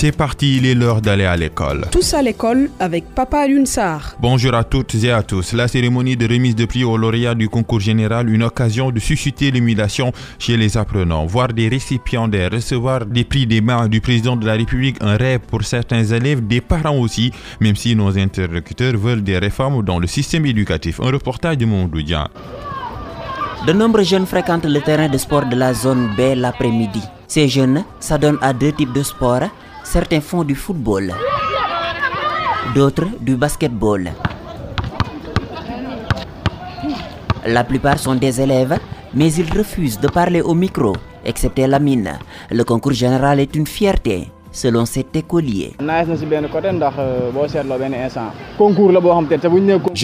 C'est parti, il est l'heure d'aller à l'école. Tous à l'école avec Papa Lunsar. Bonjour à toutes et à tous. La cérémonie de remise de prix aux lauréats du concours général, une occasion de susciter l'émulation chez les apprenants, voir des récipiendaires recevoir des prix des mains du président de la République, un rêve pour certains élèves, des parents aussi, même si nos interlocuteurs veulent des réformes dans le système éducatif. Un reportage de Mondoudian. De nombreux jeunes fréquentent le terrain de sport de la zone B l'après-midi. Ces jeunes s'adonnent à deux types de sports. Certains font du football, d'autres du basketball. La plupart sont des élèves, mais ils refusent de parler au micro, excepté Lamine. Le concours général est une fierté, selon cet écolier. Je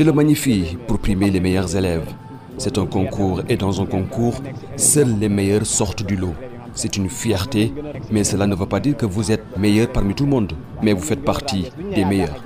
le magnifie pour primer les meilleurs élèves. C'est un concours et dans un concours, seuls les meilleurs sortent du lot. C'est une fierté, mais cela ne veut pas dire que vous êtes meilleur parmi tout le monde, mais vous faites partie des meilleurs.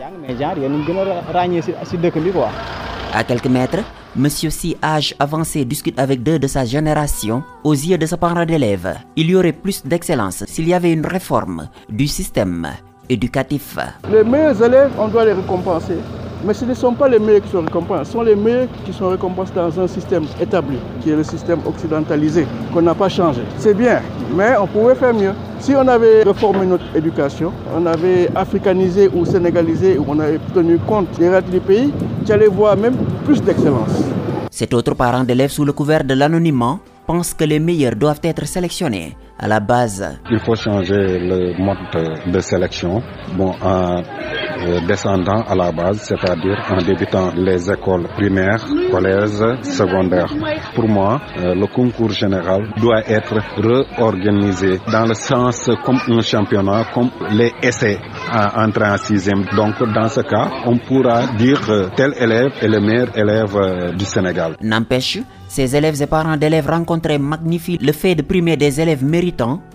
À quelques mètres, Monsieur si âge avancé discute avec deux de sa génération aux yeux de ses parents d'élèves. Il y aurait plus d'excellence s'il y avait une réforme du système éducatif. Les meilleurs élèves, on doit les récompenser. Mais ce ne sont pas les meilleurs qui sont récompensés, ce sont les meilleurs qui sont récompensés dans un système établi, qui est le système occidentalisé, qu'on n'a pas changé. C'est bien, mais on pouvait faire mieux. Si on avait réformé notre éducation, on avait africanisé ou sénégalisé, ou on avait tenu compte des règles du pays, tu allais voir même plus d'excellence. Cet autre parent d'élève sous le couvert de l'anonymat pense que les meilleurs doivent être sélectionnés à la base. Il faut changer le mode de sélection. Bon, euh, descendant à la base, c'est-à-dire en débutant les écoles primaires, collèges, secondaires. Pour moi, euh, le concours général doit être réorganisé dans le sens comme un championnat, comme les essais à entrer en sixième. Donc, dans ce cas, on pourra dire que tel élève est le meilleur élève euh, du Sénégal. N'empêche, ces élèves et parents d'élèves rencontrés magnifient le fait de primer des élèves méritants.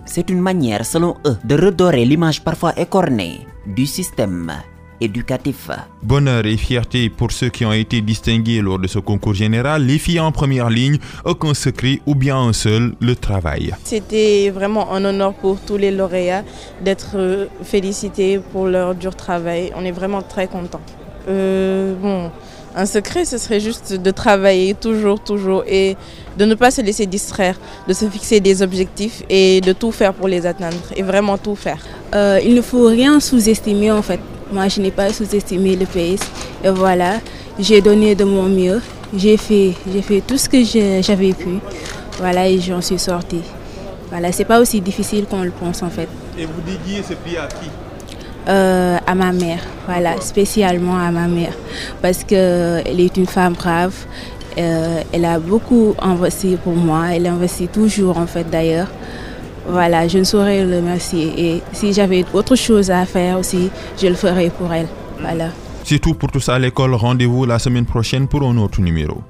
C'est une manière, selon eux, de redorer l'image parfois écornée du système éducatif. Bonheur et fierté pour ceux qui ont été distingués lors de ce concours général. Les filles en première ligne, aucun secret ou bien un seul, le travail. C'était vraiment un honneur pour tous les lauréats d'être euh, félicités pour leur dur travail. On est vraiment très contents. Euh, bon, un secret, ce serait juste de travailler toujours, toujours et de ne pas se laisser distraire, de se fixer des objectifs et de tout faire pour les atteindre et vraiment tout faire. Euh, il ne faut rien sous-estimer en fait. Moi, je n'ai pas sous-estimé le pays. Et voilà, j'ai donné de mon mieux. J'ai fait, j'ai fait tout ce que j'avais pu. Voilà, et j'en suis sortie. Voilà, c'est pas aussi difficile qu'on le pense en fait. Et vous dédiez ce prix à qui? Euh, à ma mère, voilà, spécialement à ma mère, parce qu'elle est une femme brave, euh, elle a beaucoup investi pour moi, elle investit toujours en fait d'ailleurs. Voilà, je ne saurais le remercier. Et si j'avais autre chose à faire aussi, je le ferais pour elle. Voilà. C'est tout pour tout ça à l'école. Rendez-vous la semaine prochaine pour un autre numéro.